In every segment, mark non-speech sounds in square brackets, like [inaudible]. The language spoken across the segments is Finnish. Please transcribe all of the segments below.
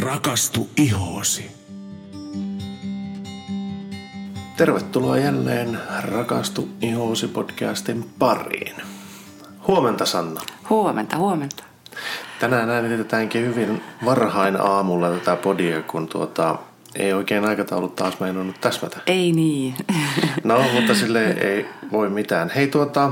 Rakastu ihoosi. Tervetuloa jälleen Rakastu ihoosi podcastin pariin. Huomenta Sanna. Huomenta, huomenta. Tänään äänitetäänkin hyvin varhain aamulla tätä podia, kun tuota, ei oikein aikataulut taas meinannut täsmätä. Ei niin. No, mutta sille ei voi mitään. Hei tuota,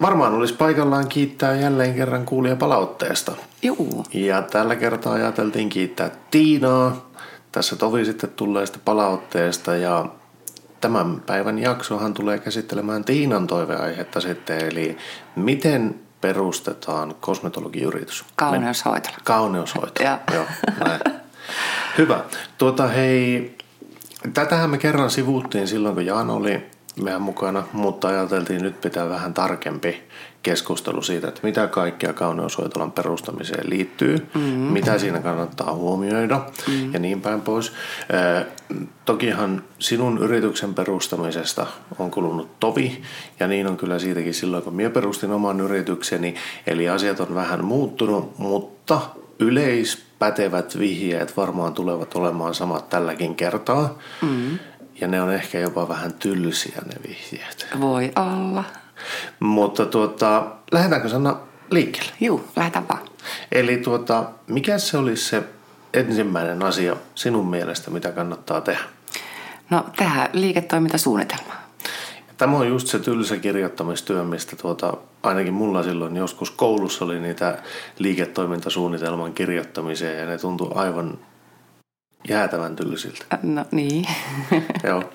varmaan olisi paikallaan kiittää jälleen kerran kuulia palautteesta. Juu. Ja tällä kertaa ajateltiin kiittää Tiinaa tässä tovi sitten tulleesta palautteesta ja tämän päivän jaksohan tulee käsittelemään Tiinan toiveaihetta sitten, eli miten perustetaan kosmetologiyritys? Kauneushoitola. Kauneushoito. Ja. Joo, näin. Hyvä. Tuota hei, tätähän me kerran sivuuttiin silloin, kun Jaan oli meidän mukana, mutta ajateltiin nyt pitää vähän tarkempi keskustelu siitä, että mitä kaikkea kauneushoitolan perustamiseen liittyy, mm-hmm. mitä siinä kannattaa huomioida mm-hmm. ja niin päin pois. Eh, tokihan sinun yrityksen perustamisesta on kulunut tovi ja niin on kyllä siitäkin silloin, kun minä perustin oman yritykseni, eli asiat on vähän muuttunut, mutta yleispätevät vihjeet varmaan tulevat olemaan samat tälläkin kertaa. Mm-hmm. Ja ne on ehkä jopa vähän tylsiä ne vihjeet. Voi olla. Mutta tuota, lähdetäänkö Sanna liikkeelle? Juu, lähdetään vaan. Eli tuota, mikä se olisi se ensimmäinen asia sinun mielestä, mitä kannattaa tehdä? No, tehdään liiketoimintasuunnitelma. Tämä on just se tylsä kirjoittamistyö, mistä tuota, ainakin mulla silloin joskus koulussa oli niitä liiketoimintasuunnitelman kirjoittamisia ja ne tuntui aivan jäätävän tylsiltä. No niin. [laughs] Joo.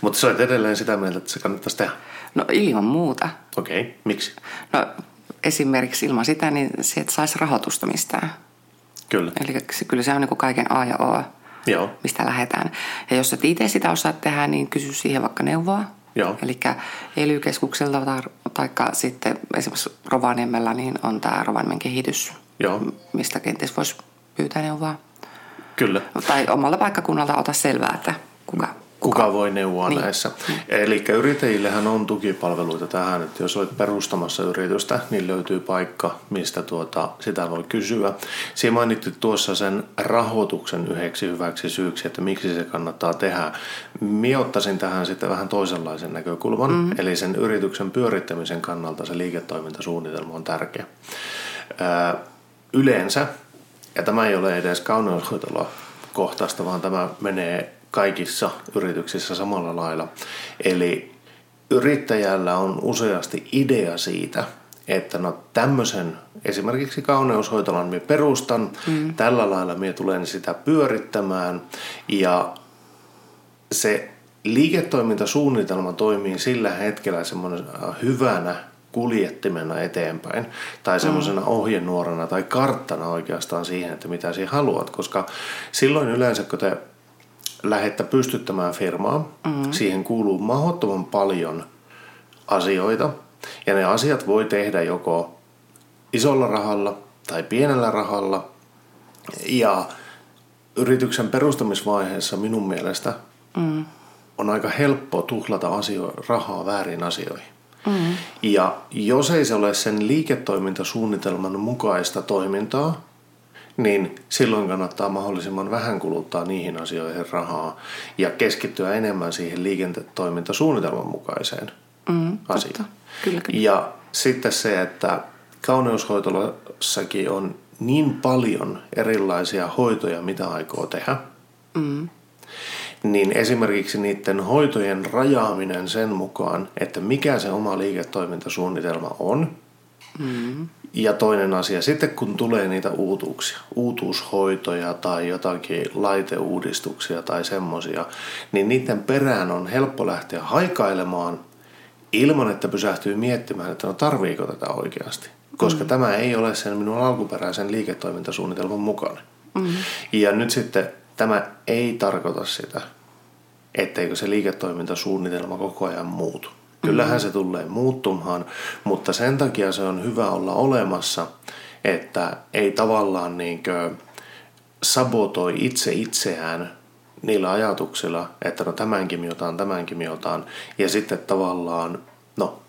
Mutta sä olet edelleen sitä mieltä, että se kannattaisi tehdä. No ilman muuta. Okei, okay. miksi? No esimerkiksi ilman sitä, niin se et saisi rahoitusta mistään. Kyllä. Eli se, kyllä se on niin kaiken A ja O, Joo. mistä lähdetään. Ja jos et itse sitä osaat tehdä, niin kysy siihen vaikka neuvoa. Joo. Eli ely tai sitten esimerkiksi Rovaniemellä niin on tämä Rovaniemen kehitys, Joo. mistä kenties voisi pyytää neuvoa. Kyllä. Tai omalta paikkakunnalta ota selvää, että kuka, Kuka voi neuvoa Niin. näissä. Eli yrittäjillehän on tukipalveluita tähän, että jos olet perustamassa yritystä, niin löytyy paikka, mistä tuota, sitä voi kysyä. Siinä mainittiin tuossa sen rahoituksen yhdeksi hyväksi syyksi, että miksi se kannattaa tehdä. Mie ottaisin tähän sitten vähän toisenlaisen näkökulman, mm-hmm. eli sen yrityksen pyörittämisen kannalta se liiketoimintasuunnitelma on tärkeä. Ää, yleensä, ja tämä ei ole edes kauneushoitola kohtaista, vaan tämä menee kaikissa yrityksissä samalla lailla. Eli yrittäjällä on useasti idea siitä, että no tämmöisen esimerkiksi kauneushoitolan minä perustan, mm. tällä lailla minä tulen sitä pyörittämään ja se liiketoimintasuunnitelma toimii sillä hetkellä semmoinen hyvänä kuljettimena eteenpäin tai semmoisena mm. ohjenuorana tai karttana oikeastaan siihen, että mitä sinä haluat, koska silloin yleensä kun te lähdette pystyttämään firmaa, mm. siihen kuuluu mahdottoman paljon asioita ja ne asiat voi tehdä joko isolla rahalla tai pienellä rahalla ja yrityksen perustamisvaiheessa minun mielestä mm. on aika helppo tuhlata asio- rahaa väärin asioihin. Mm. Ja jos ei se ole sen liiketoimintasuunnitelman mukaista toimintaa, niin silloin kannattaa mahdollisimman vähän kuluttaa niihin asioihin rahaa ja keskittyä enemmän siihen liiketoimintasuunnitelman mukaiseen Mm, asiaan. totta. Kyllä, kyllä. Ja sitten se, että kauneushoitolassakin on niin paljon erilaisia hoitoja, mitä aikoo tehdä, Mm. Niin esimerkiksi niiden hoitojen rajaaminen sen mukaan, että mikä se oma liiketoimintasuunnitelma on. Mm. Ja toinen asia, sitten kun tulee niitä uutuuksia, uutuushoitoja tai jotakin laiteuudistuksia tai semmosia, niin niiden perään on helppo lähteä haikailemaan ilman, että pysähtyy miettimään, että no tarviiko tätä oikeasti. Koska mm. tämä ei ole sen minun alkuperäisen liiketoimintasuunnitelman mukainen. Mm. Ja nyt sitten tämä ei tarkoita sitä, etteikö se liiketoimintasuunnitelma koko ajan muutu. Kyllähän se tulee muuttumaan, mutta sen takia se on hyvä olla olemassa, että ei tavallaan niinkö sabotoi itse itseään niillä ajatuksilla, että no tämänkin miotaan, tämänkin miotaan. Ja sitten tavallaan, no,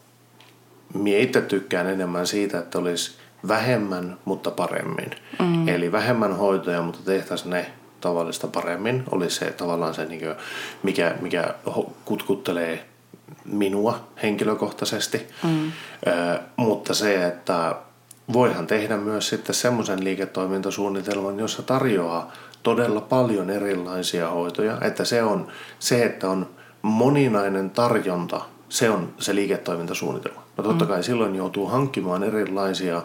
mie itse tykkään enemmän siitä, että olisi vähemmän, mutta paremmin. Mm. Eli vähemmän hoitoja, mutta tehtäisiin ne tavallista paremmin, olisi se tavallaan se, mikä, mikä kutkuttelee minua henkilökohtaisesti. Mm. Ö, mutta se, että voihan tehdä myös sitten semmoisen liiketoimintasuunnitelman, jossa tarjoaa todella paljon erilaisia hoitoja, että se on se, että on moninainen tarjonta, se on se liiketoimintasuunnitelma. No totta mm. kai mm. silloin joutuu hankkimaan erilaisia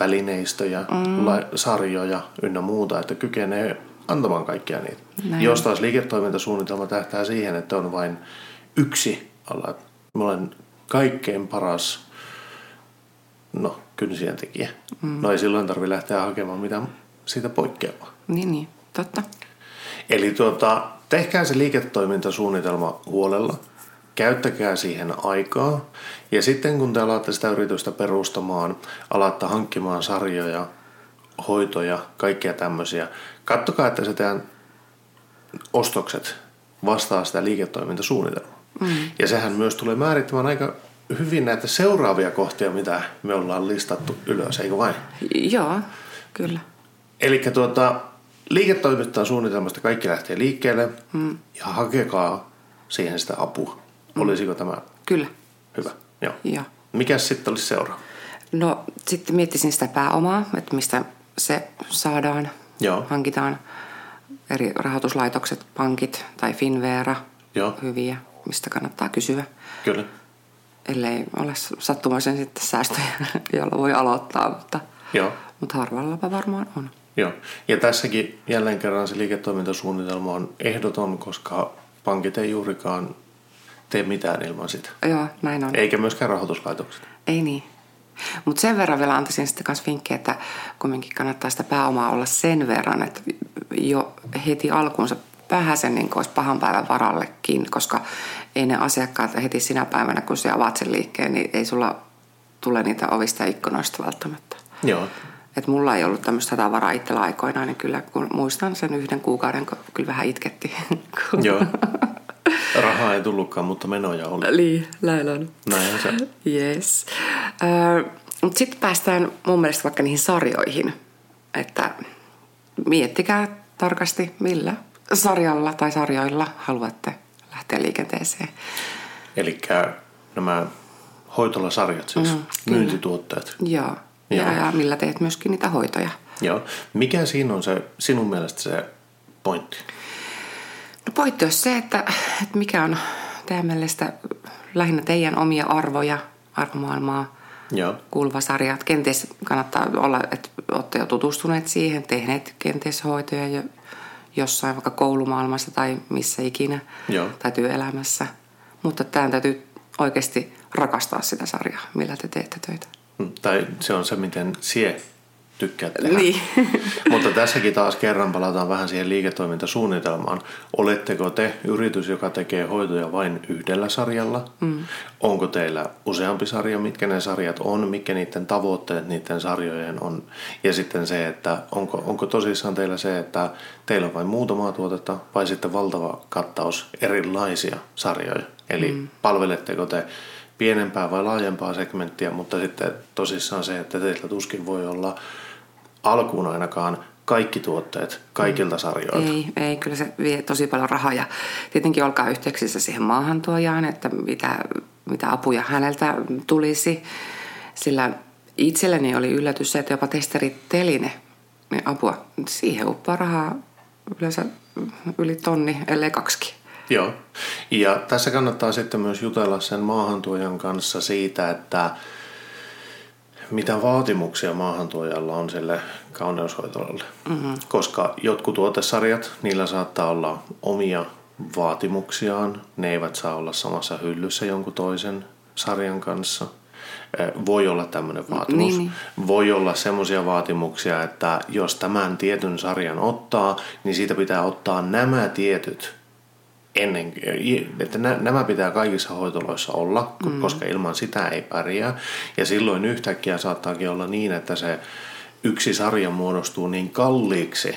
välineistöjä, mm. la- sarjoja ynnä muuta, että kykenee antamaan kaikkia niitä. Näin. Jos taas liiketoimintasuunnitelma tähtää siihen, että on vain yksi ala. Mä olen kaikkein paras no, kynsien tekijä. Mm. No ei silloin tarvi lähteä hakemaan mitään siitä poikkeavaa. Niin, niin. Totta. Eli tuota, tehkää se liiketoimintasuunnitelma huolella. Käyttäkää siihen aikaa. Ja sitten kun te alatte sitä yritystä perustamaan, alatte hankkimaan sarjoja, hoitoja, kaikkia tämmöisiä. Kattokaa, että se teidän ostokset vastaa sitä liiketoimintasuunnitelmaa. Mm. Ja sehän myös tulee määrittämään aika hyvin näitä seuraavia kohtia, mitä me ollaan listattu ylös, eikö vain? Joo, kyllä. Eli tuota, liiketoimintaan suunnitelmasta kaikki lähtee liikkeelle mm. ja hakekaa siihen sitä apua. Mm. Olisiko tämä Kyllä. hyvä? Joo. Joo. Mikäs sitten olisi seuraava? No sitten miettisin sitä pääomaa, että mistä se saadaan, Joo. hankitaan eri rahoituslaitokset, pankit tai Finvera, Joo. hyviä, mistä kannattaa kysyä. Kyllä. Ellei ole sattumoisen sitten säästöjä, [laughs] joilla voi aloittaa, mutta, Joo. mutta harvallapa varmaan on. Joo, ja tässäkin jälleen kerran se liiketoimintasuunnitelma on ehdoton, koska pankit ei juurikaan tee mitään ilman sitä. Joo, näin on. Eikä myöskään rahoituslaitokset. Ei niin. Mutta sen verran vielä antaisin sitten myös vinkkejä, että kumminkin kannattaa sitä pääomaa olla sen verran, että jo heti alkuunsa vähäsen niin olisi pahan päivän varallekin, koska ei ne asiakkaat heti sinä päivänä, kun sä avaat sen liikkeen, niin ei sulla tule niitä ovista ja ikkunoista välttämättä. Joo. Et mulla ei ollut tämmöistä tavaraa itsellä aikoinaan, niin kyllä kun muistan sen yhden kuukauden, kun kyllä vähän itketti. Joo. [laughs] Rahaa ei tullutkaan, mutta menoja oli. Niin, näin on. Näin se. Yes. Äh, mutta sitten päästään mun mielestä vaikka niihin sarjoihin. Että miettikää tarkasti, millä sarjalla tai sarjoilla haluatte lähteä liikenteeseen. Eli nämä hoitolasarjat siis, mm, myyntituotteet. Joo. Ja, ja millä teet myöskin niitä hoitoja. Joo. Mikä siinä on se sinun mielestä se pointti? Pointti on se, että, että mikä on teidän mielestä lähinnä teidän omia arvoja, arvomaailmaa Joo. kuuluva sarja. Kenties kannattaa olla, että olette jo tutustuneet siihen, tehneet kenties hoitoja jo jossain vaikka koulumaailmassa tai missä ikinä Joo. tai työelämässä. Mutta tämä täytyy oikeasti rakastaa sitä sarjaa, millä te teette töitä. Tai se on se, miten sie tykkäät tehdä. Niin. [laughs] Mutta tässäkin taas kerran palataan vähän siihen liiketoimintasuunnitelmaan. Oletteko te yritys, joka tekee hoitoja vain yhdellä sarjalla? Mm. Onko teillä useampi sarja? Mitkä ne sarjat on? Mitkä niiden tavoitteet niiden sarjojen on? Ja sitten se, että onko, onko tosissaan teillä se, että teillä on vain muutamaa tuotetta vai sitten valtava kattaus erilaisia sarjoja? Eli mm. palveletteko te pienempää vai laajempaa segmenttiä, mutta sitten tosissaan se, että teillä tuskin voi olla alkuun ainakaan kaikki tuotteet kaikilta sarjoilta. Ei, ei, kyllä se vie tosi paljon rahaa ja tietenkin olkaa yhteyksissä siihen maahantuojaan, että mitä, mitä apuja häneltä tulisi. Sillä itselleni oli yllätys se, että jopa testeriteline niin apua, siihen uppaa rahaa yleensä yli tonni, ellei kaksikin. Joo. Ja tässä kannattaa sitten myös jutella sen maahantuojan kanssa siitä, että mitä vaatimuksia maahantuojalla on sille kauneushoitolalle. Mm-hmm. Koska jotkut tuotesarjat, niillä saattaa olla omia vaatimuksiaan. Ne eivät saa olla samassa hyllyssä jonkun toisen sarjan kanssa. Voi olla tämmöinen vaatimus. Niin, niin. Voi olla semmoisia vaatimuksia, että jos tämän tietyn sarjan ottaa, niin siitä pitää ottaa nämä tietyt ennen, että nämä pitää kaikissa hoitoloissa olla, mm. koska ilman sitä ei pärjää. Ja silloin yhtäkkiä saattaakin olla niin, että se yksi sarja muodostuu niin kalliiksi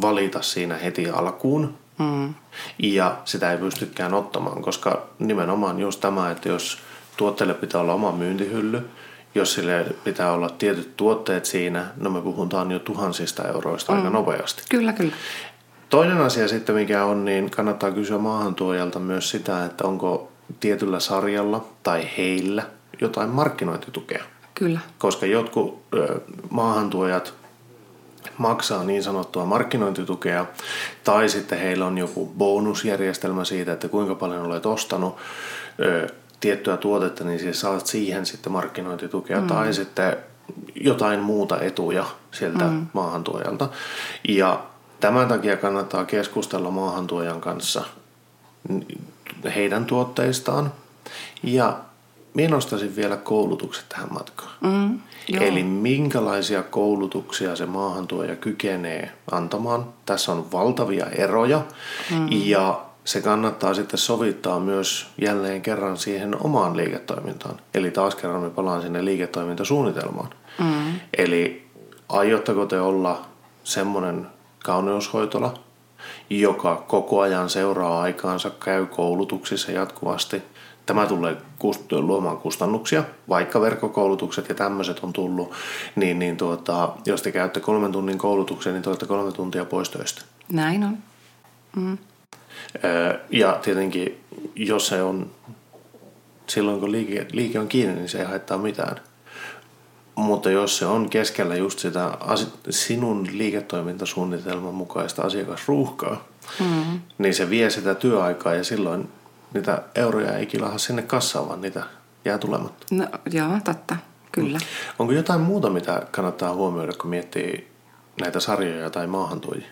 valita siinä heti alkuun. Mm. Ja sitä ei pystykään ottamaan, koska nimenomaan just tämä, että jos tuotteelle pitää olla oma myyntihylly jos sille pitää olla tietyt tuotteet siinä, no me puhutaan jo tuhansista euroista mm. aika nopeasti. Kyllä, kyllä. Toinen asia sitten, mikä on, niin kannattaa kysyä maahantuojalta myös sitä, että onko tietyllä sarjalla tai heillä jotain markkinointitukea. Kyllä. Koska jotkut ö, maahantuojat maksaa niin sanottua markkinointitukea, tai sitten heillä on joku bonusjärjestelmä siitä, että kuinka paljon olet ostanut ö, tiettyä tuotetta, niin siis saat siihen sitten markkinointitukea, mm. tai sitten jotain muuta etuja sieltä mm. maahantuojalta. Ja tämän takia kannattaa keskustella maahantuojan kanssa heidän tuotteistaan. Ja minä nostaisin vielä koulutukset tähän matkaan. Mm, joo. Eli minkälaisia koulutuksia se maahantuoja kykenee antamaan. Tässä on valtavia eroja mm. ja se kannattaa sitten sovittaa myös jälleen kerran siihen omaan liiketoimintaan. Eli taas kerran me palaan sinne liiketoimintasuunnitelmaan. Mm. Eli aiotteko te olla semmoinen kauneushoitola, joka koko ajan seuraa aikaansa, käy koulutuksissa jatkuvasti. Tämä tulee luomaan kustannuksia, vaikka verkkokoulutukset ja tämmöiset on tullut, niin, niin tuota, jos te käytte kolmen tunnin koulutuksen, niin te kolme tuntia pois töistä. Näin on. Mm. Ja tietenkin, jos se on silloin, kun liike, liike on kiinni, niin se ei haittaa mitään. Mutta jos se on keskellä just sitä sinun liiketoimintasuunnitelman mukaista asiakasruuhkaa, mm. niin se vie sitä työaikaa ja silloin niitä euroja ei kilaha sinne kassaan, vaan niitä jää tulematta. No joo, totta, kyllä. Onko jotain muuta, mitä kannattaa huomioida, kun miettii näitä sarjoja tai maahantuojia?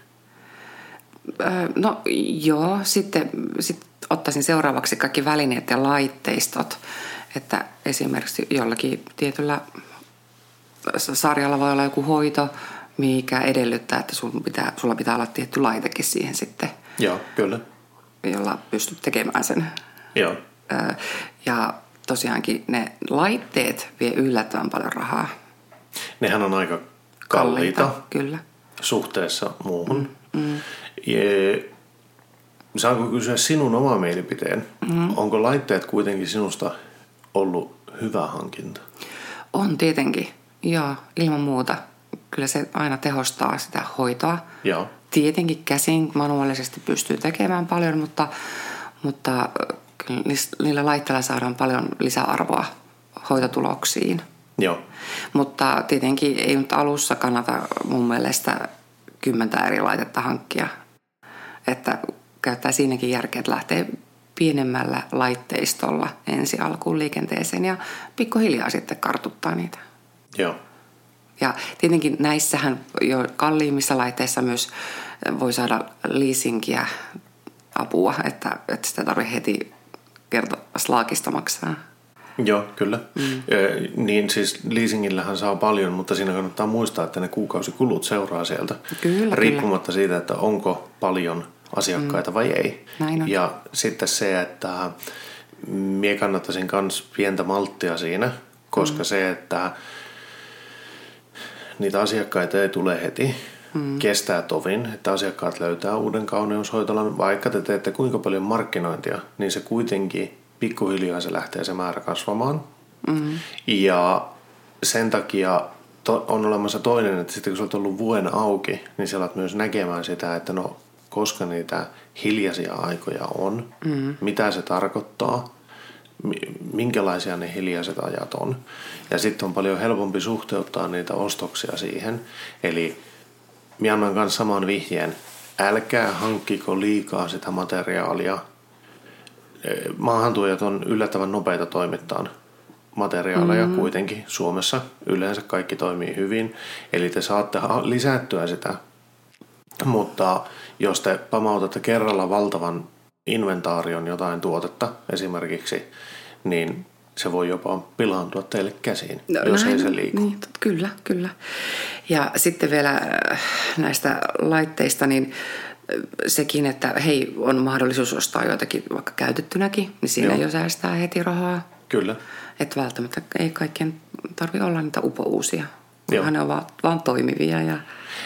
No joo, sitten, sitten ottaisin seuraavaksi kaikki välineet ja laitteistot. Että esimerkiksi jollakin tietyllä sarjalla voi olla joku hoito, mikä edellyttää, että sulla pitää, sulla pitää olla tietty laitekin siihen sitten. Joo, kyllä. Jolla pystyt tekemään sen. Joo. Ja tosiaankin ne laitteet vie yllättävän paljon rahaa. Nehän on aika kalliita. kalliita kyllä. Suhteessa muuhun. Mm, mm. Ja, saanko kysyä sinun oma mielipiteen? Mm. Onko laitteet kuitenkin sinusta ollut hyvä hankinta? On tietenkin. Joo, ilman muuta. Kyllä se aina tehostaa sitä hoitoa. Joo. Tietenkin käsin manuaalisesti pystyy tekemään paljon, mutta, mutta kyllä niillä laitteilla saadaan paljon lisäarvoa hoitotuloksiin. Joo. Mutta tietenkin ei nyt alussa kannata mun mielestä kymmentä eri laitetta hankkia. Että käyttää siinäkin järkeä, että lähtee pienemmällä laitteistolla ensi alkuun liikenteeseen ja pikkuhiljaa sitten kartuttaa niitä. Joo. Ja tietenkin näissähän jo kalliimmissa laitteissa myös voi saada leasingiä apua, että, että sitä tarvitsee heti kerta slaakista maksaa. Joo, kyllä. Mm. E, niin siis leasingillähän saa paljon, mutta siinä kannattaa muistaa, että ne kuukausikulut seuraa sieltä. Kyllä, riippumatta kyllä. siitä, että onko paljon asiakkaita mm. vai ei. Näin on. Ja sitten se, että mie kannattaisin myös pientä malttia siinä, koska mm. se, että niitä asiakkaita ei tule heti. Mm. Kestää tovin, että asiakkaat löytää uuden kauneushoitolan. Vaikka te teette kuinka paljon markkinointia, niin se kuitenkin pikkuhiljaa se lähtee se määrä kasvamaan. Mm. Ja sen takia to, on olemassa toinen, että sitten kun sä oot ollut vuoden auki, niin sä alat myös näkemään sitä, että no koska niitä hiljaisia aikoja on, mm. mitä se tarkoittaa, minkälaisia ne hiljaiset ajat on. Ja sitten on paljon helpompi suhteuttaa niitä ostoksia siihen. Eli minä annan kanssa saman vihjeen. Älkää hankkiko liikaa sitä materiaalia. Maahantuojat on yllättävän nopeita toimittaa materiaaleja mm-hmm. kuitenkin Suomessa. Yleensä kaikki toimii hyvin. Eli te saatte lisättyä sitä. Mutta jos te pamautatte kerralla valtavan inventaarion jotain tuotetta esimerkiksi, niin se voi jopa pilaantua teille käsiin, no, jos näin, ei se liiku. Niin, kyllä, kyllä. Ja sitten vielä äh, näistä laitteista, niin äh, sekin, että hei, on mahdollisuus ostaa joitakin vaikka käytettynäkin, niin siinä Joo. jo säästää heti rahaa. Kyllä. Että välttämättä ei kaikkien tarvi olla niitä upouusia, kunhan ne ovat vaan toimivia. Ja...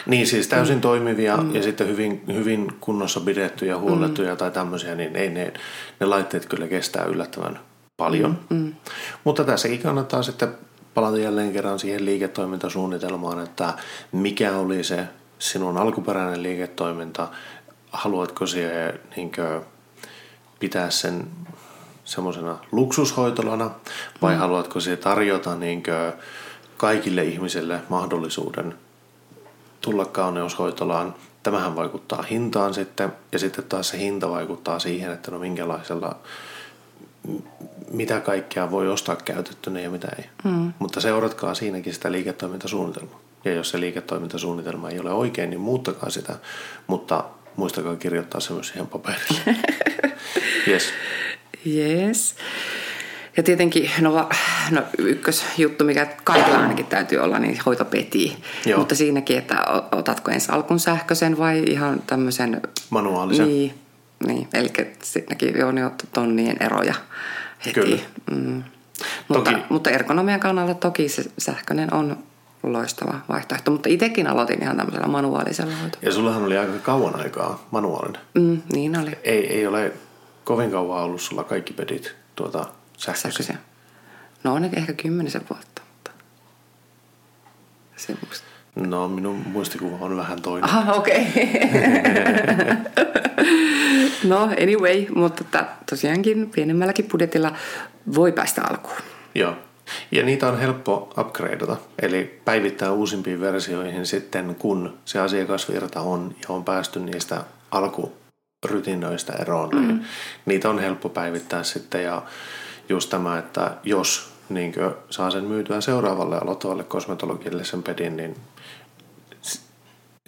Niin, siis täysin mm. toimivia mm. ja sitten hyvin, hyvin kunnossa pidettyjä, huollettuja mm. tai tämmöisiä, niin ei ne, ne laitteet kyllä kestää yllättävän paljon. Mm, mm. Mutta tässäkin kannattaa sitten palata jälleen kerran siihen liiketoimintasuunnitelmaan, että mikä oli se sinun alkuperäinen liiketoiminta, haluatko siihen niin kuin, pitää sen semmoisena luksushoitolana vai mm. haluatko siihen tarjota niin kuin, kaikille ihmisille mahdollisuuden tulla kauneushoitolaan. Tämähän vaikuttaa hintaan sitten ja sitten taas se hinta vaikuttaa siihen, että no minkälaisella mitä kaikkea voi ostaa käytettynä ja mitä ei. Mm. Mutta seuratkaa siinäkin sitä liiketoimintasuunnitelmaa. Ja jos se liiketoimintasuunnitelma ei ole oikein, niin muuttakaa sitä. Mutta muistakaa kirjoittaa se myös siihen paperille. [laughs] yes. Yes. Ja tietenkin, no, no ykkösjuttu, mikä kaikilla ainakin täytyy olla, niin hoitopeti. Joo. Mutta siinäkin, että otatko ensin alkun sähköisen vai ihan tämmöisen... Manuaalisen. Niin, niin. eli siinäkin on jo tonnien eroja heti. Kyllä. Mm. Mutta, toki. mutta ergonomian kannalta toki se sähköinen on loistava vaihtoehto, mutta itsekin aloitin ihan tämmöisellä manuaalisella hoitolla. Ja sullahan oli aika kauan aikaa manuaalinen. Mm, niin oli. Ei, ei ole kovin kauan ollut sulla kaikki pedit tuota sähköisiä. No on ehkä kymmenisen vuotta, mutta semmoista. No minun muistikuva on vähän toinen. Aha, okei. Okay. [laughs] no anyway, mutta tosiaankin pienemmälläkin budjetilla voi päästä alkuun. Joo. Ja niitä on helppo upgradeata, eli päivittää uusimpiin versioihin sitten, kun se asiakasvirta on ja on päästy niistä alkurytinoista eroon. Mm. Niin niitä on helppo päivittää sitten ja just tämä, että jos niin saa sen myytyä seuraavalle aloittavalle kosmetologille sen pedin, niin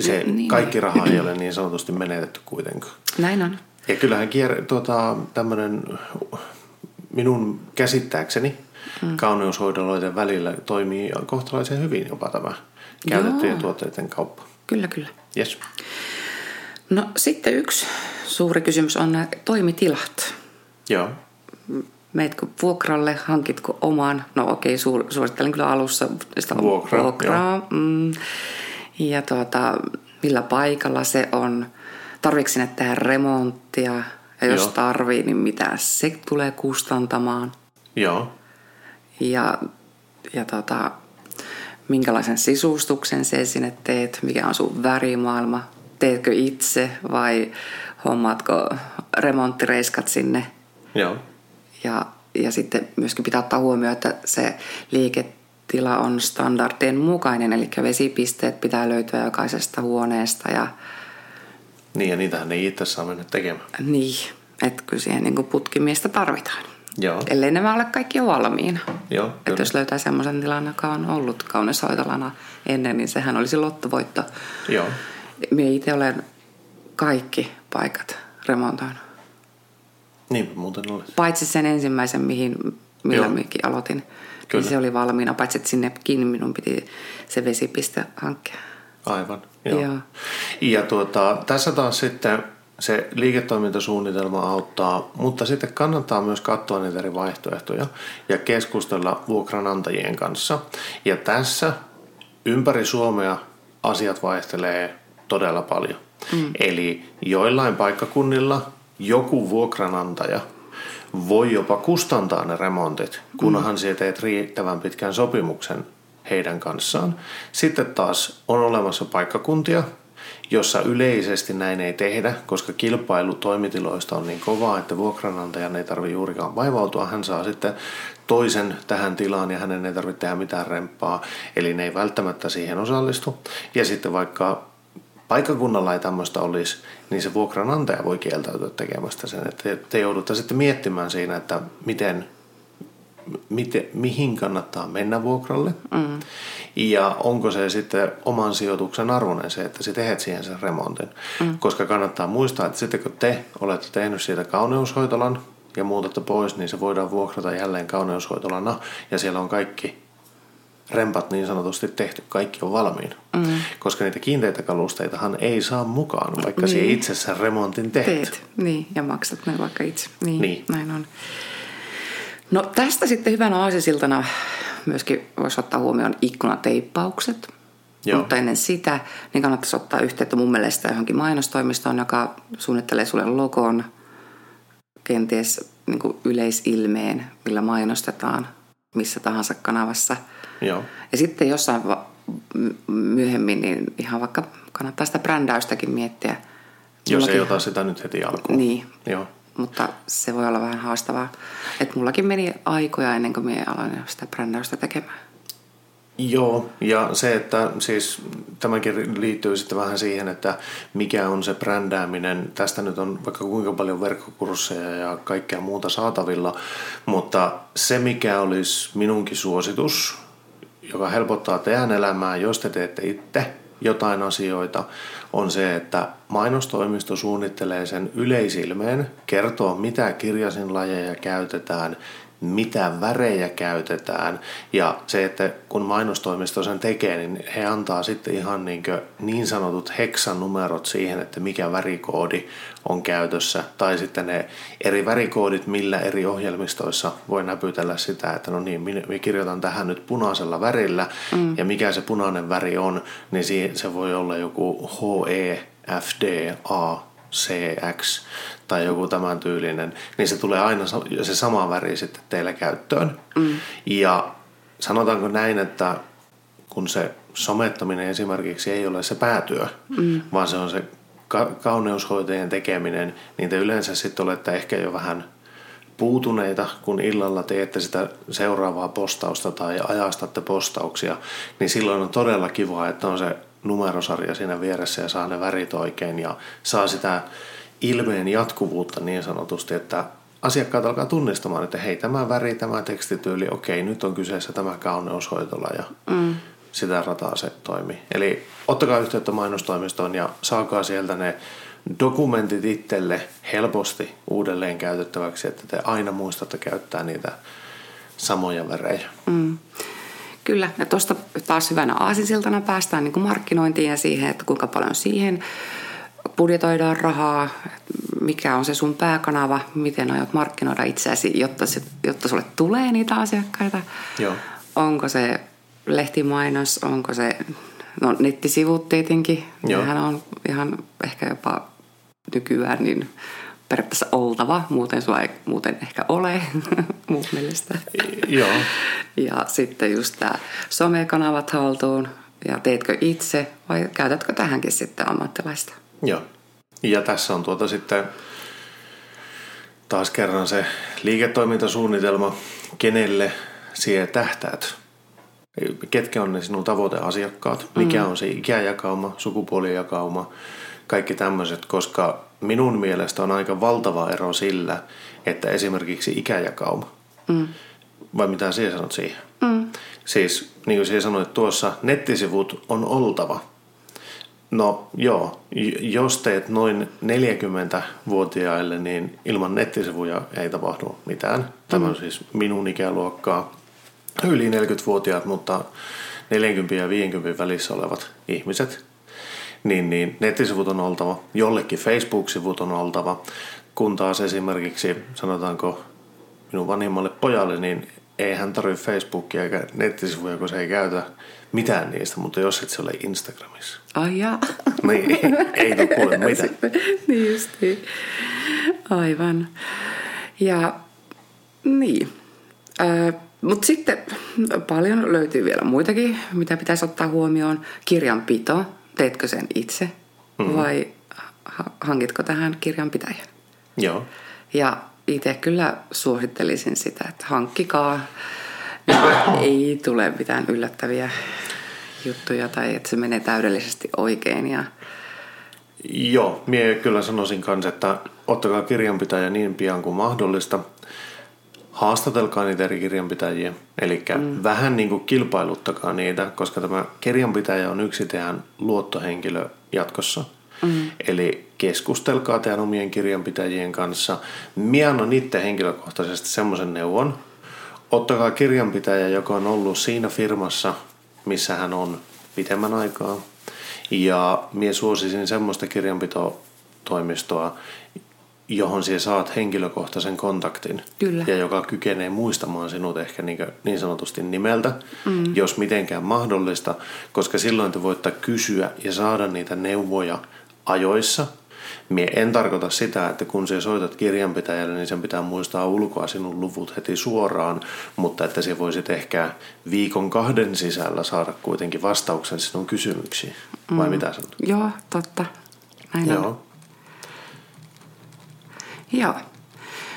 se niin. kaikki raha ei ole niin sanotusti menetetty kuitenkaan. Näin on. Ja kyllähän kier, tuota, tämmöinen minun käsittääkseni mm. kauneushoidoloiden välillä toimii kohtalaisen hyvin jopa tämä käytettyjen tuotteiden kauppa. Kyllä, kyllä. Yes. No sitten yksi suuri kysymys on nämä toimitilat. Joo. Meetkö vuokralle, hankitko oman? No okei, okay, suosittelen kyllä alussa sitä Vuokra, vuokraa. Mm. Ja tuota, millä paikalla se on? Tarvitsetko sinne tehdä remonttia? Ja jos Joo. tarvii, niin mitä se tulee kustantamaan? Joo. Ja, ja tota, minkälaisen sisustuksen se sinne teet? Mikä on sun värimaailma? Teetkö itse vai hommaatko remonttireiskat sinne? Joo. Ja, ja sitten myöskin pitää ottaa huomioon, että se liiketila on standardien mukainen, eli vesipisteet pitää löytyä jokaisesta huoneesta. Ja, niin, ja niitähän ei itse saa mennä tekemään. Niin, että kyllä siihen niin putkimiestä tarvitaan. Joo. Ellei nämä ole kaikki jo valmiina. Joo, että jos löytää semmoisen tilan, joka on ollut kaunishoitolana ennen, niin sehän olisi lottovoitto. Joo. Minä itse olen kaikki paikat remontoinut. Niin muuten oli. Paitsi sen ensimmäisen, mihin, millä minäkin aloitin. Niin Kyllä. Niin se oli valmiina, paitsi että sinnekin minun piti se vesipiste hankkia. Aivan, joo. joo. Ja tuota, tässä taas sitten se liiketoimintasuunnitelma auttaa, mutta sitten kannattaa myös katsoa niitä eri vaihtoehtoja ja keskustella vuokranantajien kanssa. Ja tässä ympäri Suomea asiat vaihtelee todella paljon. Mm. Eli joillain paikkakunnilla joku vuokranantaja voi jopa kustantaa ne remontit, kunhan mm. sinä teet riittävän pitkän sopimuksen heidän kanssaan. Sitten taas on olemassa paikkakuntia, jossa yleisesti näin ei tehdä, koska kilpailu toimitiloista on niin kovaa, että vuokranantajan ei tarvitse juurikaan vaivautua. Hän saa sitten toisen tähän tilaan ja hänen ei tarvitse tehdä mitään remppaa, eli ne ei välttämättä siihen osallistu. Ja sitten vaikka paikkakunnalla ei tämmöistä olisi, niin se vuokranantaja voi kieltäytyä tekemästä sen. Että te joudutte sitten miettimään siinä, että miten miten, mihin kannattaa mennä vuokralle mm. ja onko se sitten oman sijoituksen arvoinen se, että sä teet siihen sen remontin. Mm. Koska kannattaa muistaa, että sitten kun te olette tehnyt siitä kauneushoitolan ja muutatte pois, niin se voidaan vuokrata jälleen kauneushoitolana ja siellä on kaikki rempat niin sanotusti tehty, kaikki on valmiina. Mm. Koska niitä kiinteitä kalusteitahan ei saa mukaan, vaikka niin. itse sen remontin teet. teet. Niin, ja maksat ne vaikka itse. Niin, niin. näin on. No tästä sitten hyvänä aasisiltana myöskin voisi ottaa huomioon ikkunateippaukset. Joo. Mutta ennen sitä niin kannattaisi ottaa yhteyttä mun mielestä johonkin mainostoimistoon, joka suunnittelee sulle logon, kenties niin yleisilmeen, millä mainostetaan missä tahansa kanavassa. Joo. Ja sitten jossain va- myöhemmin, niin ihan vaikka kannattaa sitä brändäystäkin miettiä. Jos ei ota sitä nyt heti alkuun. Niin, Joo. mutta se voi olla vähän haastavaa. Et mullakin meni aikoja ennen kuin minä aloin sitä brändäystä tekemään. Joo, ja se, että siis tämäkin liittyy sitten vähän siihen, että mikä on se brändääminen. Tästä nyt on vaikka kuinka paljon verkkokursseja ja kaikkea muuta saatavilla, mutta se mikä olisi minunkin suositus, joka helpottaa teidän elämää, jos te teette itse jotain asioita, on se, että mainostoimisto suunnittelee sen yleisilmeen, kertoo mitä kirjasinlajeja käytetään, mitä värejä käytetään ja se, että kun mainostoimisto sen tekee, niin he antaa sitten ihan niin, niin sanotut heksanumerot siihen, että mikä värikoodi on käytössä tai sitten ne eri värikoodit, millä eri ohjelmistoissa voi näpytellä sitä, että no niin, minä kirjoitan tähän nyt punaisella värillä mm. ja mikä se punainen väri on, niin se voi olla joku HE, FD, A, CX tai joku tämän tyylinen, niin se tulee aina se sama väri sitten teillä käyttöön. Mm. Ja sanotaanko näin, että kun se somettaminen esimerkiksi ei ole se päätyö, mm. vaan se on se ka- kauneushoitajien tekeminen, niin te yleensä sitten olette ehkä jo vähän puutuneita, kun illalla teette sitä seuraavaa postausta tai ajastatte postauksia, niin silloin on todella kiva, että on se numerosarja siinä vieressä ja saa ne värit oikein ja saa sitä ilmeen jatkuvuutta niin sanotusti, että asiakkaat alkaa tunnistamaan, että hei tämä väri, tämä tekstityyli, okei nyt on kyseessä tämä kauneushoitola ja mm. sitä rataa se toimii. Eli ottakaa yhteyttä mainostoimistoon ja saakaa sieltä ne dokumentit itselle helposti uudelleen käytettäväksi, että te aina muistatte käyttää niitä samoja värejä. Mm. Kyllä, ja tuosta taas hyvänä aasinsiltana päästään niin kuin markkinointiin ja siihen, että kuinka paljon siihen budjetoidaan rahaa, mikä on se sun pääkanava, miten aiot markkinoida itseäsi, jotta, se, jotta sulle tulee niitä asiakkaita. Joo. Onko se lehtimainos, onko se no, nettisivut tietenkin. Joo. Nehän on ihan ehkä jopa nykyään niin periaatteessa oltava, muuten sulla ei muuten ehkä ole [laughs] mun mielestä. Joo. Ja sitten just tämä somekanavat haltuun ja teetkö itse vai käytätkö tähänkin sitten ammattilaista? Joo. Ja tässä on tuota sitten taas kerran se liiketoimintasuunnitelma, kenelle siihen tähtäät. Ketkä on ne sinun tavoiteasiakkaat, mikä mm. on se ikäjakauma, sukupuolijakauma, kaikki tämmöiset, koska minun mielestä on aika valtava ero sillä, että esimerkiksi ikäjakauma. Mm. Vai mitä sinä sanot siihen? Mm. Siis niin kuin sinä sanoit tuossa, nettisivut on oltava – No joo, jos teet noin 40-vuotiaille, niin ilman nettisivuja ei tapahdu mitään. Tämä on mm. siis minun ikäluokkaa. Yli 40-vuotiaat, mutta 40 ja 50 välissä olevat ihmiset. Niin, niin nettisivut on oltava, jollekin Facebook-sivut on oltava, kun taas esimerkiksi sanotaanko minun vanhimmalle pojalle, niin ei hän tarvitse Facebookia eikä nettisivuja, kun se ei käytä mitään niistä, mutta jos et se ole Instagramissa. Ai jaa. Niin, ei tule kuule mitään. niin justiin. Aivan. Ja niin. Äh, mutta sitten paljon löytyy vielä muitakin, mitä pitäisi ottaa huomioon. Kirjanpito, teetkö sen itse mm-hmm. vai hankitko tähän kirjanpitäjän? Joo. Ja itse kyllä suosittelisin sitä, että hankkikaa. Ei tule mitään yllättäviä juttuja tai että se menee täydellisesti oikein. Ja... Joo, minä kyllä sanoisin kanssa, että ottakaa kirjanpitäjä niin pian kuin mahdollista. Haastatelkaa niitä eri kirjanpitäjiä, eli mm. vähän niin kuin kilpailuttakaa niitä, koska tämä kirjanpitäjä on yksi teidän luottohenkilö jatkossa. Mm. Eli keskustelkaa teidän omien kirjanpitäjien kanssa. Minä annan itse henkilökohtaisesti semmoisen neuvon. Ottakaa kirjanpitäjä, joka on ollut siinä firmassa, missä hän on pitemmän aikaa. Ja minä suosisin semmoista kirjanpitotoimistoa, johon sinä saat henkilökohtaisen kontaktin. Kyllä. Ja joka kykenee muistamaan sinut ehkä niin, niin sanotusti nimeltä, mm. jos mitenkään mahdollista, koska silloin te voitte kysyä ja saada niitä neuvoja ajoissa. Mie en tarkoita sitä, että kun sä soitat kirjanpitäjälle, niin sen pitää muistaa ulkoa sinun luvut heti suoraan, mutta että se voisit ehkä viikon kahden sisällä saada kuitenkin vastauksen sinun kysymyksiin. Vai mm. mitä sanot? Joo, totta. Näin Joo. on. Joo.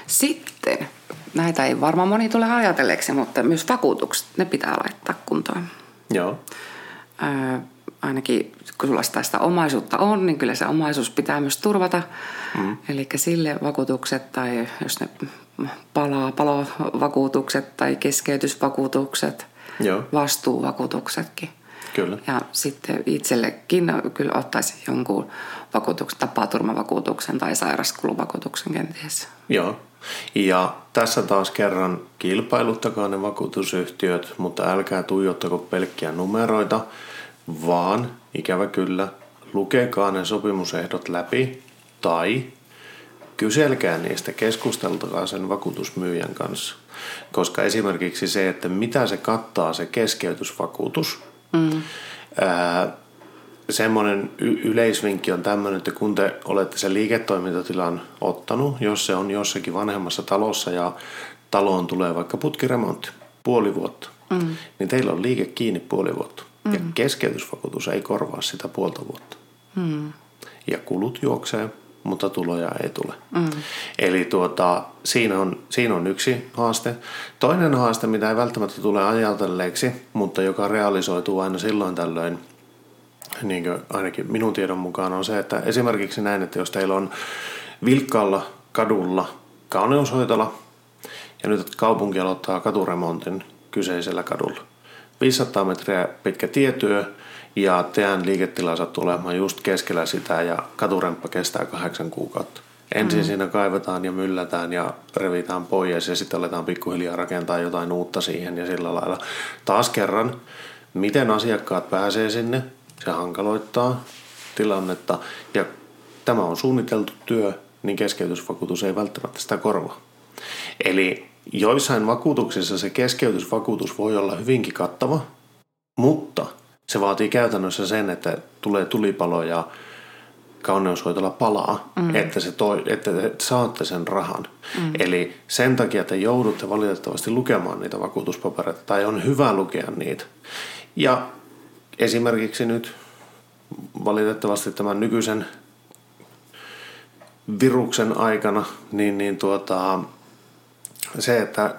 Sitten, näitä ei varmaan moni tule ajatelleeksi, mutta myös vakuutukset, ne pitää laittaa kuntoon. Joo. Öö, ainakin kun sulla sitä, sitä omaisuutta on, niin kyllä se omaisuus pitää myös turvata. Mm. Eli sille vakuutukset tai jos ne palaa, palovakuutukset tai keskeytysvakuutukset, Joo. vastuuvakuutuksetkin. Kyllä. Ja sitten itsellekin kyllä ottaisi jonkun vakuutuksen, tapaturmavakuutuksen tai sairaskuluvakuutuksen kenties. Joo. Ja tässä taas kerran kilpailuttakaa ne vakuutusyhtiöt, mutta älkää tuijottako pelkkiä numeroita, vaan ikävä kyllä lukekaa ne sopimusehdot läpi tai kyselkää niistä, keskusteltakaa sen vakuutusmyyjän kanssa. Koska esimerkiksi se, että mitä se kattaa se keskeytysvakuutus, mm. ää, semmoinen y- yleisvinkki on tämmöinen, että kun te olette sen liiketoimintatilan ottanut, jos se on jossakin vanhemmassa talossa ja taloon tulee vaikka putkiremontti puoli vuotta, mm. niin teillä on liike kiinni puoli vuotta. Mm. Ja keskeytysvakuutus ei korvaa sitä puolta vuotta. Mm. Ja kulut juoksee, mutta tuloja ei tule. Mm. Eli tuota, siinä, on, siinä on yksi haaste. Toinen haaste, mitä ei välttämättä tule ajatelleeksi, mutta joka realisoituu aina silloin tällöin, niin kuin ainakin minun tiedon mukaan on se, että esimerkiksi näin, että jos teillä on vilkkaalla kadulla kauneushoitola ja nyt kaupunki aloittaa katuremontin kyseisellä kadulla. 500 metriä pitkä tietyö ja teidän liiketila sattuu olemaan just keskellä sitä ja katuremppa kestää kahdeksan kuukautta. Ensin mm. siinä kaivetaan ja myllätään ja revitään pois ja sitten aletaan pikkuhiljaa rakentaa jotain uutta siihen ja sillä lailla. Taas kerran, miten asiakkaat pääsee sinne, se hankaloittaa tilannetta ja tämä on suunniteltu työ, niin keskeytysvakuutus ei välttämättä sitä korvaa. Eli joissain vakuutuksissa se keskeytysvakuutus voi olla hyvinkin kattava, mutta se vaatii käytännössä sen, että tulee tulipalo ja kauneushoitola palaa, mm. että, se toi, että te saatte sen rahan. Mm. Eli sen takia te joudutte valitettavasti lukemaan niitä vakuutuspapereita, tai on hyvä lukea niitä. Ja esimerkiksi nyt valitettavasti tämän nykyisen viruksen aikana, niin, niin tuota, se, että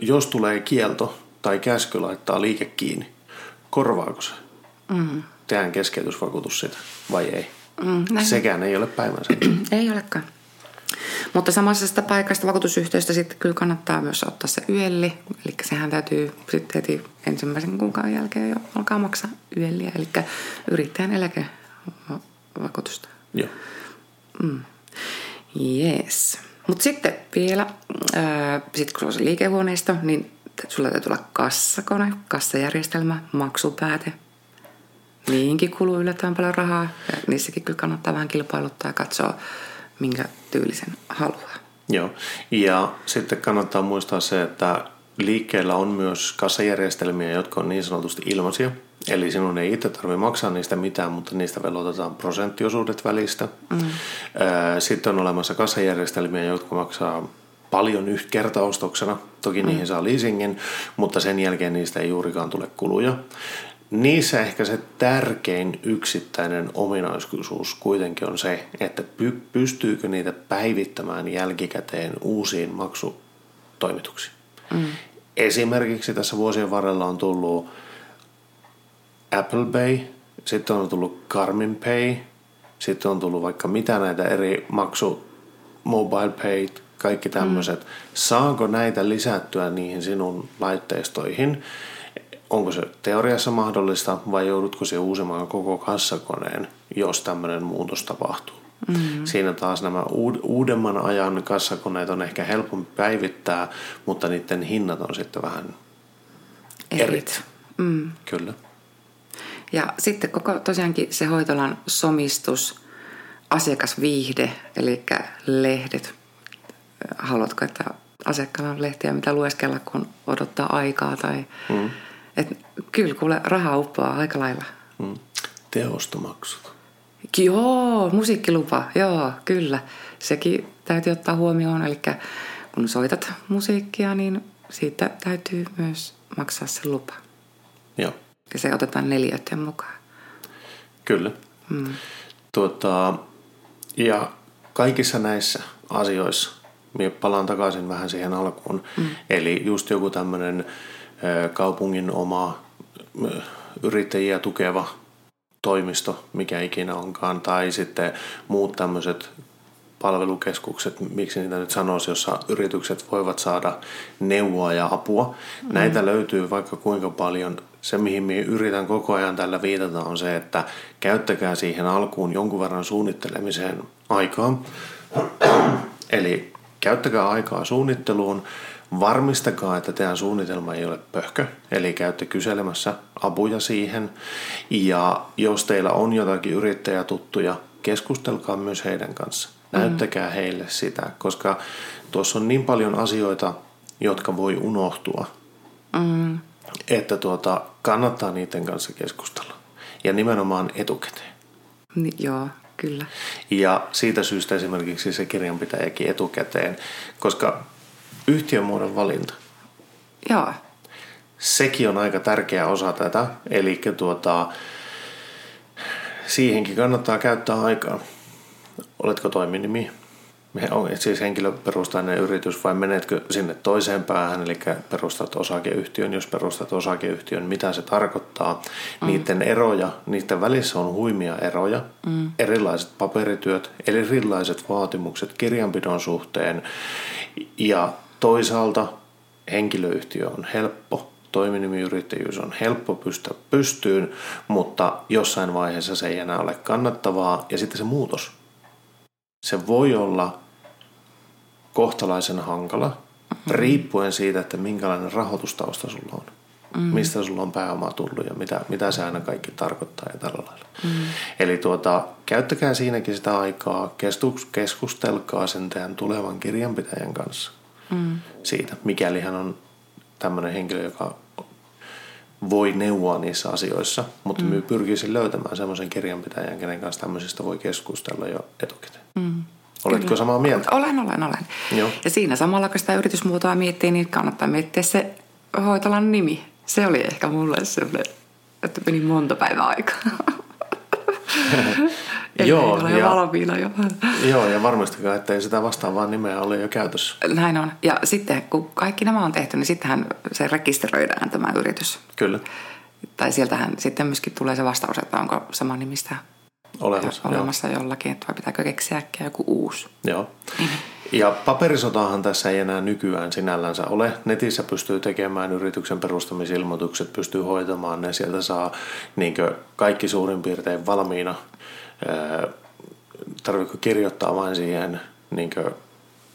jos tulee kielto tai käsky laittaa liike kiinni, korvaako se mm. teidän keskeytysvakuutus sitä vai ei? Mm, näin. Sekään ei ole päivänsä. [clears throat] ei olekaan. Mutta samasta paikasta vakuutusyhtiöstä sitten kyllä kannattaa myös ottaa se yölli. Eli sehän täytyy sitten heti ensimmäisen kuukauden jälkeen jo alkaa maksaa yölliä. Eli yrittäjän eläkevakuutusta. Joo. Mm. Yes. Mutta sitten vielä, ää, sit kun on se liikehuoneisto, niin sulla täytyy olla kassakone, kassajärjestelmä, maksupääte. Niinkin kuluu yllättävän paljon rahaa. Ja niissäkin kyllä kannattaa vähän kilpailuttaa ja katsoa, minkä tyylisen haluaa. Joo, ja sitten kannattaa muistaa se, että liikkeellä on myös kassajärjestelmiä, jotka on niin sanotusti ilmaisia. Eli sinun ei itse tarvitse maksaa niistä mitään, mutta niistä velotetaan prosenttiosuudet välistä. Mm. Sitten on olemassa kassajärjestelmiä, jotka maksaa paljon kertaostoksena. Toki mm. niihin saa leasingin, mutta sen jälkeen niistä ei juurikaan tule kuluja. Niissä ehkä se tärkein yksittäinen ominaisuus kuitenkin on se, että pystyykö niitä päivittämään jälkikäteen uusiin maksutoimituksiin. Mm. Esimerkiksi tässä vuosien varrella on tullut Apple Pay, sitten on tullut Garmin Pay, sitten on tullut vaikka mitä näitä eri maksu, mobile pay, kaikki tämmöiset. Mm. Saanko näitä lisättyä niihin sinun laitteistoihin? Onko se teoriassa mahdollista vai joudutko se uusimaan koko kassakoneen, jos tämmöinen muutos tapahtuu? Mm-hmm. Siinä taas nämä uudemman ajan kassakoneet on ehkä helpompi päivittää, mutta niiden hinnat on sitten vähän erit. erit. Mm. Kyllä. Ja sitten koko tosiaankin se hoitolan somistus, asiakasviihde, eli lehdet. Haluatko, että asiakkaalla on lehtiä, mitä lueskella, kun odottaa aikaa? Tai... Mm. Et, kyllä kuule, rahaa uppoaa aika lailla. Mm. Teostomaksut. Joo, musiikkilupa, joo, kyllä. Sekin täytyy ottaa huomioon, eli kun soitat musiikkia, niin siitä täytyy myös maksaa se lupa. Joo, Ja se otetaan neliöiden mukaan. kyllä. Mm. Tuota, ja kaikissa näissä asioissa, minä palaan takaisin vähän siihen alkuun, mm. eli just joku tämmöinen kaupungin oma yrittäjiä tukeva toimisto, mikä ikinä onkaan, tai sitten muut tämmöiset palvelukeskukset, miksi niitä nyt sanoisi, jossa yritykset voivat saada neuvoa ja apua. Mm. Näitä löytyy vaikka kuinka paljon. Se, mihin minä yritän koko ajan tällä viitata, on se, että käyttäkää siihen alkuun jonkun verran suunnittelemiseen aikaa. Eli käyttäkää aikaa suunnitteluun. Varmistakaa, että teidän suunnitelma ei ole pöhkö, eli käytte kyselemässä apuja siihen. Ja jos teillä on jotakin yrittäjätuttuja, keskustelkaa myös heidän kanssa. Näyttäkää mm. heille sitä, koska tuossa on niin paljon asioita, jotka voi unohtua, mm. että tuota, kannattaa niiden kanssa keskustella. Ja nimenomaan etukäteen. Ni, joo, kyllä. Ja siitä syystä esimerkiksi se kirjanpitäjäkin etukäteen, koska yhtiömuodon valinta, Joo, sekin on aika tärkeä osa tätä. Eli tuota, siihenkin kannattaa käyttää aikaa. Oletko toiminimi? On siis henkilöperustainen yritys vai menetkö sinne toiseen päähän, eli perustat osakeyhtiön, jos perustat osakeyhtiön, mitä se tarkoittaa. Mm. Niiden eroja, niiden välissä on huimia eroja, mm. erilaiset paperityöt, erilaiset vaatimukset kirjanpidon suhteen ja toisaalta henkilöyhtiö on helppo, toiminimiyrittäjyys on helppo pystyä pystyyn, mutta jossain vaiheessa se ei enää ole kannattavaa. Ja sitten se muutos. Se voi olla kohtalaisen hankala, mm-hmm. riippuen siitä, että minkälainen rahoitustausta sulla on. Mm-hmm. Mistä sulla on pääoma tullut ja mitä, mitä se aina kaikki tarkoittaa ja tällä lailla. Mm-hmm. Eli tuota, käyttäkää siinäkin sitä aikaa, keskustelkaa sen teidän tulevan kirjanpitäjän kanssa mm. siitä, mikäli hän on tämmöinen henkilö, joka voi neuvoa niissä asioissa, mutta mm. pyrkisin löytämään semmoisen kirjanpitäjän, kenen kanssa tämmöisistä voi keskustella jo etukäteen. Mm. Oletko Kyllä. samaa mieltä? Olen, olen, olen. Joo. Ja siinä samalla, kun sitä yritysmuotoa miettii, niin kannattaa miettiä se hoitolan nimi. Se oli ehkä mulle semmoinen, että meni monta päivää aikaa. [laughs] joo, ole ja, valmiina jo. joo, ja varmistakaa, että ei sitä vastaavaa nimeä ole jo käytössä. Näin on. Ja sitten kun kaikki nämä on tehty, niin sittenhän se rekisteröidään tämä yritys. Kyllä. Tai sieltähän sitten myöskin tulee se vastaus, että onko sama nimistä olemassa, olemassa jollakin, että vai pitääkö keksiä äkkiä joku uusi. Joo. Ja paperisotaahan tässä ei enää nykyään sinällänsä ole. Netissä pystyy tekemään yrityksen perustamisilmoitukset, pystyy hoitamaan ne. Sieltä saa niin kaikki suurin piirtein valmiina. Tarvitko kirjoittaa vain siihen niin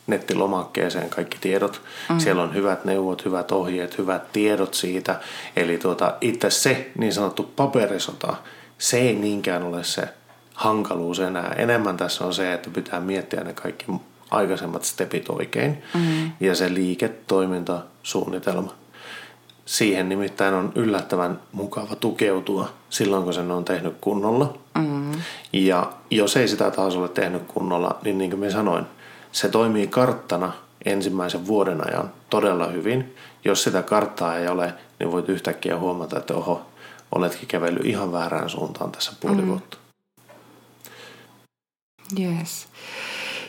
nettilomakkeeseen kaikki tiedot. Mm. Siellä on hyvät neuvot, hyvät ohjeet, hyvät tiedot siitä. Eli tuota, itse se niin sanottu paperisota, se ei niinkään ole se hankaluus enää. Enemmän tässä on se, että pitää miettiä ne kaikki aikaisemmat stepit oikein mm. ja se liiketoimintasuunnitelma. Siihen nimittäin on yllättävän mukava tukeutua silloin, kun sen on tehnyt kunnolla. Mm. Ja jos ei sitä taas ole tehnyt kunnolla, niin niin kuin minä sanoin, se toimii karttana ensimmäisen vuoden ajan todella hyvin. Jos sitä karttaa ei ole, niin voit yhtäkkiä huomata, että oho, oletkin kävellyt ihan väärään suuntaan tässä puoli mm. vuotta. Yes.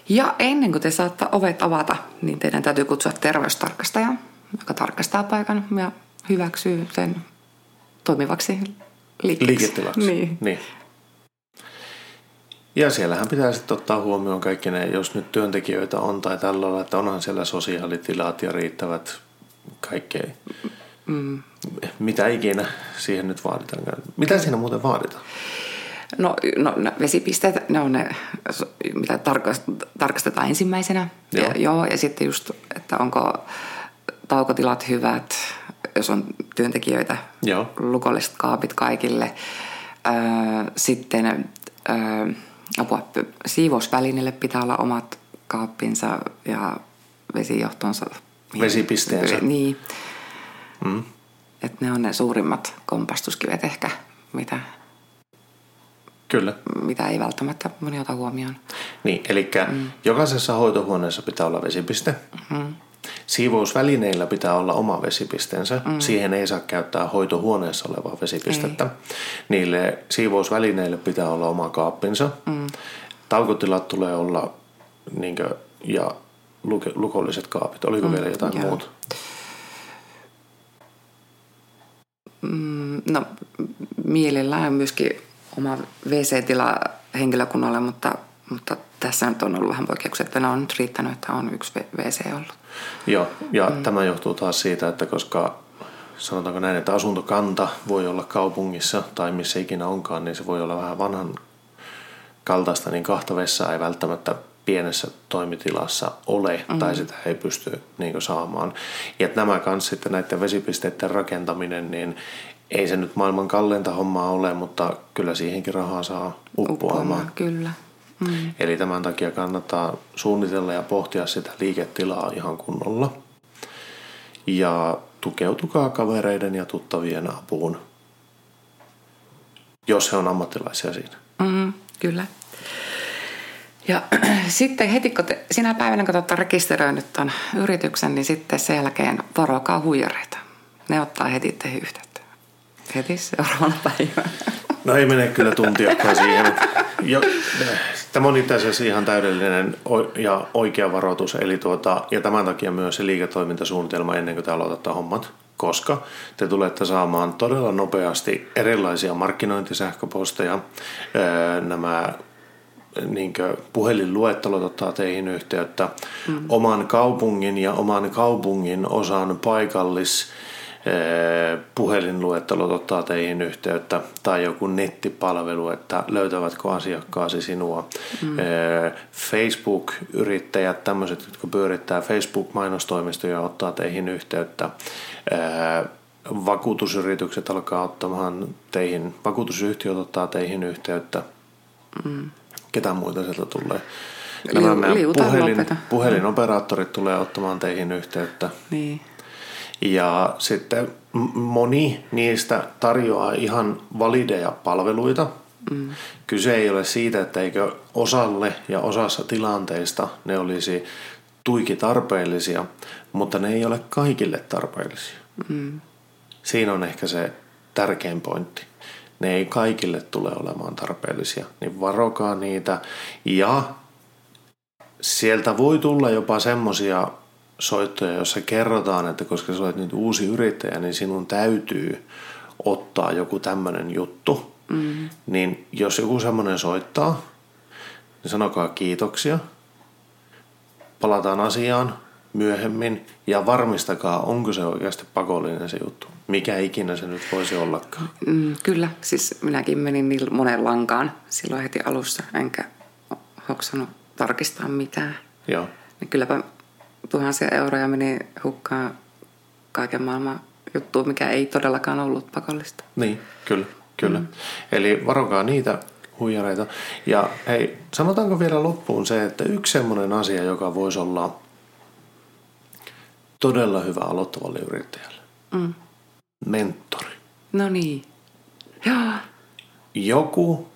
Ja ennen kuin te saatte ovet avata, niin teidän täytyy kutsua terveystarkastaja, joka tarkastaa paikan ja hyväksyy sen toimivaksi liikkeeksi. liiketilaksi. Niin. niin. Ja siellähän pitää sitten ottaa huomioon kaikki ne, jos nyt työntekijöitä on tai tällä lailla, että onhan siellä sosiaalitilat ja riittävät kaikkea. Mm. Mitä ikinä siihen nyt vaaditaan. Mitä siinä muuten vaaditaan? No, no, no vesipisteet, ne on ne, mitä tarkastetaan ensimmäisenä. Joo. Ja, joo, ja sitten just, että onko taukotilat hyvät, jos on työntekijöitä, joo. lukolliset kaapit kaikille. Öö, sitten öö, apua, siivousvälineille pitää olla omat kaappinsa ja vesijohtonsa. Vesipisteensä. Niin. Mm. Että ne on ne suurimmat kompastuskivet ehkä, mitä Kyllä. mitä ei välttämättä moni ota huomioon. Niin, eli mm. jokaisessa hoitohuoneessa pitää olla vesipiste. Mm. Siivousvälineillä pitää olla oma vesipisteensä. Mm. Siihen ei saa käyttää hoitohuoneessa olevaa vesipistettä. Ei. Niille siivousvälineille pitää olla oma kaappinsa. Mm. Taukotilat tulee olla niin kuin, ja luke, lukolliset kaapit. Oliko mm. vielä jotain Joo. muuta? Mm, no, mielellään myöskin oma WC-tila henkilökunnalle, mutta, mutta tässä nyt on ollut vähän poikkeuksia, että ne on nyt riittänyt, että on yksi WC ollut. Joo, ja mm. tämä johtuu taas siitä, että koska sanotaanko näin, että asuntokanta voi olla kaupungissa tai missä ikinä onkaan, niin se voi olla vähän vanhan kaltaista, niin kahta vessaa ei välttämättä pienessä toimitilassa ole mm. tai sitä ei pysty niin saamaan. Ja nämä kanssa sitten näiden vesipisteiden rakentaminen, niin ei se nyt maailman kalleinta hommaa ole, mutta kyllä siihenkin rahaa saa uppoamaan. kyllä. Mm. Eli tämän takia kannattaa suunnitella ja pohtia sitä liiketilaa ihan kunnolla. Ja tukeutukaa kavereiden ja tuttavien apuun, jos he on ammattilaisia siinä. Mm, kyllä. Ja [clears throat] sitten heti kun te, sinä päivänä, kun te olette rekisteröinyt tuon yrityksen, niin sitten sen jälkeen varokaa huijareita. Ne ottaa heti teihin yhteyttä. Heti seuraavana päivänä. [laughs] No ei mene kyllä tuntiakaan siihen. Jo, tämä on itse asiassa ihan täydellinen ja oikea varoitus. Eli tuota, ja tämän takia myös se liiketoimintasuunnitelma ennen kuin te aloitatte hommat. Koska te tulette saamaan todella nopeasti erilaisia markkinointisähköposteja. Nämä niin puhelinluettelot ottaa teihin yhteyttä. Mm. Oman kaupungin ja oman kaupungin osan paikallis puhelinluettelot ottaa teihin yhteyttä tai joku nettipalvelu, että löytävätkö asiakkaasi sinua. Mm. Facebook-yrittäjät, tämmöiset, jotka pyörittää Facebook-mainostoimistoja, ottaa teihin yhteyttä. Vakuutusyritykset alkaa ottamaan teihin, vakuutusyhtiöt ottaa teihin yhteyttä. Mm. Ketä muita sieltä tulee? Nämä meidän puhelin, puhelinoperaattorit tulee ottamaan teihin yhteyttä. Niin. Ja sitten moni niistä tarjoaa ihan valideja palveluita. Mm. Kyse ei ole siitä, että eikö osalle ja osassa tilanteista ne olisi tuiki tarpeellisia, mutta ne ei ole kaikille tarpeellisia. Mm. Siinä on ehkä se tärkein pointti. Ne ei kaikille tule olemaan tarpeellisia, niin varokaa niitä. Ja sieltä voi tulla jopa semmoisia soittoja, jossa kerrotaan, että koska sä olet nyt uusi yrittäjä, niin sinun täytyy ottaa joku tämmöinen juttu. Mm. Niin jos joku semmoinen soittaa, niin sanokaa kiitoksia. Palataan asiaan myöhemmin ja varmistakaa, onko se oikeasti pakollinen se juttu. Mikä ikinä se nyt voisi ollakaan. Mm, kyllä, siis minäkin menin niin monen lankaan silloin heti alussa, enkä hoksannut tarkistaa mitään. Joo. Niin kylläpä tuhansia euroja meni hukkaan kaiken maailman juttuun, mikä ei todellakaan ollut pakollista. Niin, kyllä, kyllä. Mm. Eli varokaa niitä huijareita. Ja hei, sanotaanko vielä loppuun se, että yksi semmoinen asia, joka voisi olla todella hyvä aloittavalle yrittäjälle. Mm. Mentori. No niin. Joku,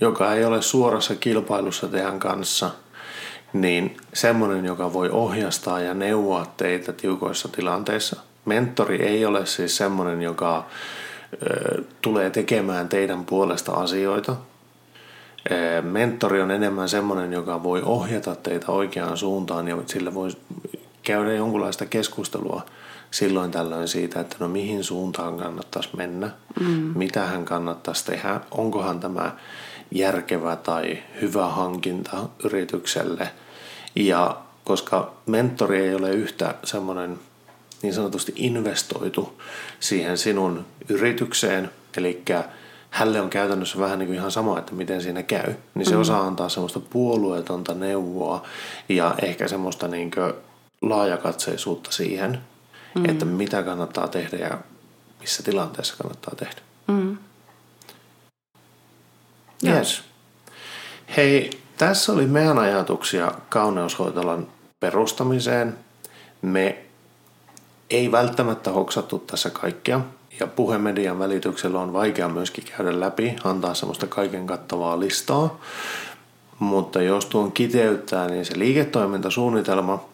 joka ei ole suorassa kilpailussa teidän kanssa – niin semmoinen, joka voi ohjastaa ja neuvoa teitä tiukoissa tilanteissa. Mentori ei ole siis semmoinen, joka ö, tulee tekemään teidän puolesta asioita. Mentori on enemmän semmoinen, joka voi ohjata teitä oikeaan suuntaan ja sillä voi käydä jonkunlaista keskustelua silloin tällöin siitä, että no mihin suuntaan kannattaisi mennä, mm. mitä hän kannattaisi tehdä, onkohan tämä järkevä tai hyvä hankinta yritykselle. Ja koska mentori ei ole yhtä semmoinen niin sanotusti investoitu siihen sinun yritykseen, eli hälle on käytännössä vähän niin kuin ihan sama, että miten siinä käy, niin se mm. osaa antaa semmoista puolueetonta neuvoa ja ehkä semmoista niin laajakatseisuutta siihen, mm. että mitä kannattaa tehdä ja missä tilanteessa kannattaa tehdä. Yes. Hei, tässä oli meidän ajatuksia kauneushoitolan perustamiseen. Me ei välttämättä hoksattu tässä kaikkea ja puhemedian välityksellä on vaikea myöskin käydä läpi, antaa semmoista kaiken kattavaa listaa. Mutta jos tuon kiteyttää, niin se liiketoimintasuunnitelma,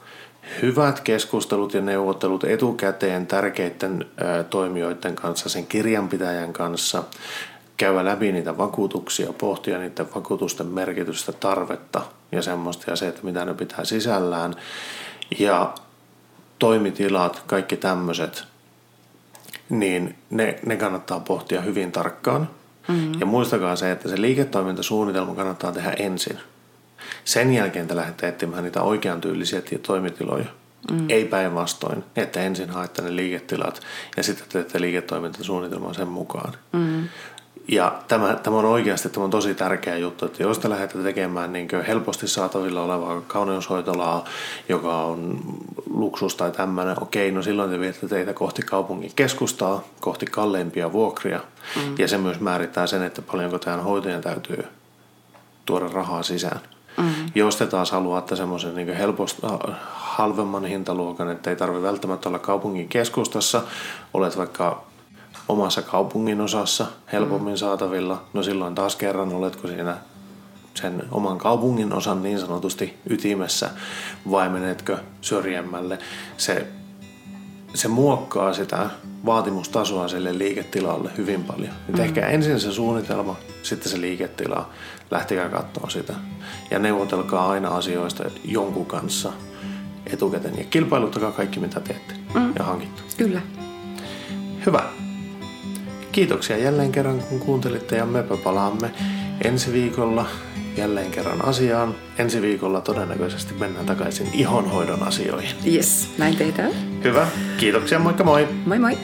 hyvät keskustelut ja neuvottelut etukäteen tärkeiden toimijoiden kanssa, sen kirjanpitäjän kanssa, käydä läpi niitä vakuutuksia, pohtia niiden vakuutusten merkitystä, tarvetta ja semmoista ja se, että mitä ne pitää sisällään. Ja toimitilat, kaikki tämmöiset, niin ne, ne kannattaa pohtia hyvin tarkkaan. Mm-hmm. Ja muistakaa se, että se liiketoimintasuunnitelma kannattaa tehdä ensin. Sen jälkeen te lähdette etsimään niitä oikean tyylisiä toimitiloja. Mm. Ei päinvastoin, että ensin haette ne liiketilat ja sitten teette liiketoimintasuunnitelman sen mukaan. Mm. Ja tämä, tämä on oikeasti tämä on tosi tärkeä juttu, että jos te lähdette tekemään niin helposti saatavilla olevaa kauneushoitolaa, joka on luksus tai tämmöinen, okei, no silloin te viette teitä kohti kaupungin keskustaa, kohti kalleimpia vuokria. Mm. Ja se myös määrittää sen, että paljonko tähän hoitajan täytyy tuoda rahaa sisään. Mm. Jos te taas haluatte semmoisen niin helposti halvemman hintaluokan, että ei tarvitse välttämättä olla kaupungin keskustassa, olet vaikka omassa kaupungin osassa helpommin mm. saatavilla, no silloin taas kerran oletko siinä sen oman kaupungin osan niin sanotusti ytimessä vai menetkö syrjemmälle. Se, se muokkaa sitä vaatimustasoa sille liiketilalle hyvin paljon. Mm. Tehkää ensin se suunnitelma, sitten se liiketila, lähtekää katsoa sitä. Ja neuvotelkaa aina asioista jonkun kanssa etukäteen ja kilpailuttakaa kaikki mitä teette mm. ja hankittu. Kyllä. Hyvä. Kiitoksia jälleen kerran kun kuuntelitte ja me palaamme ensi viikolla jälleen kerran asiaan. Ensi viikolla todennäköisesti mennään takaisin ihonhoidon asioihin. Yes, näin tehdään. Hyvä. Kiitoksia, moikka moi. Moi moi.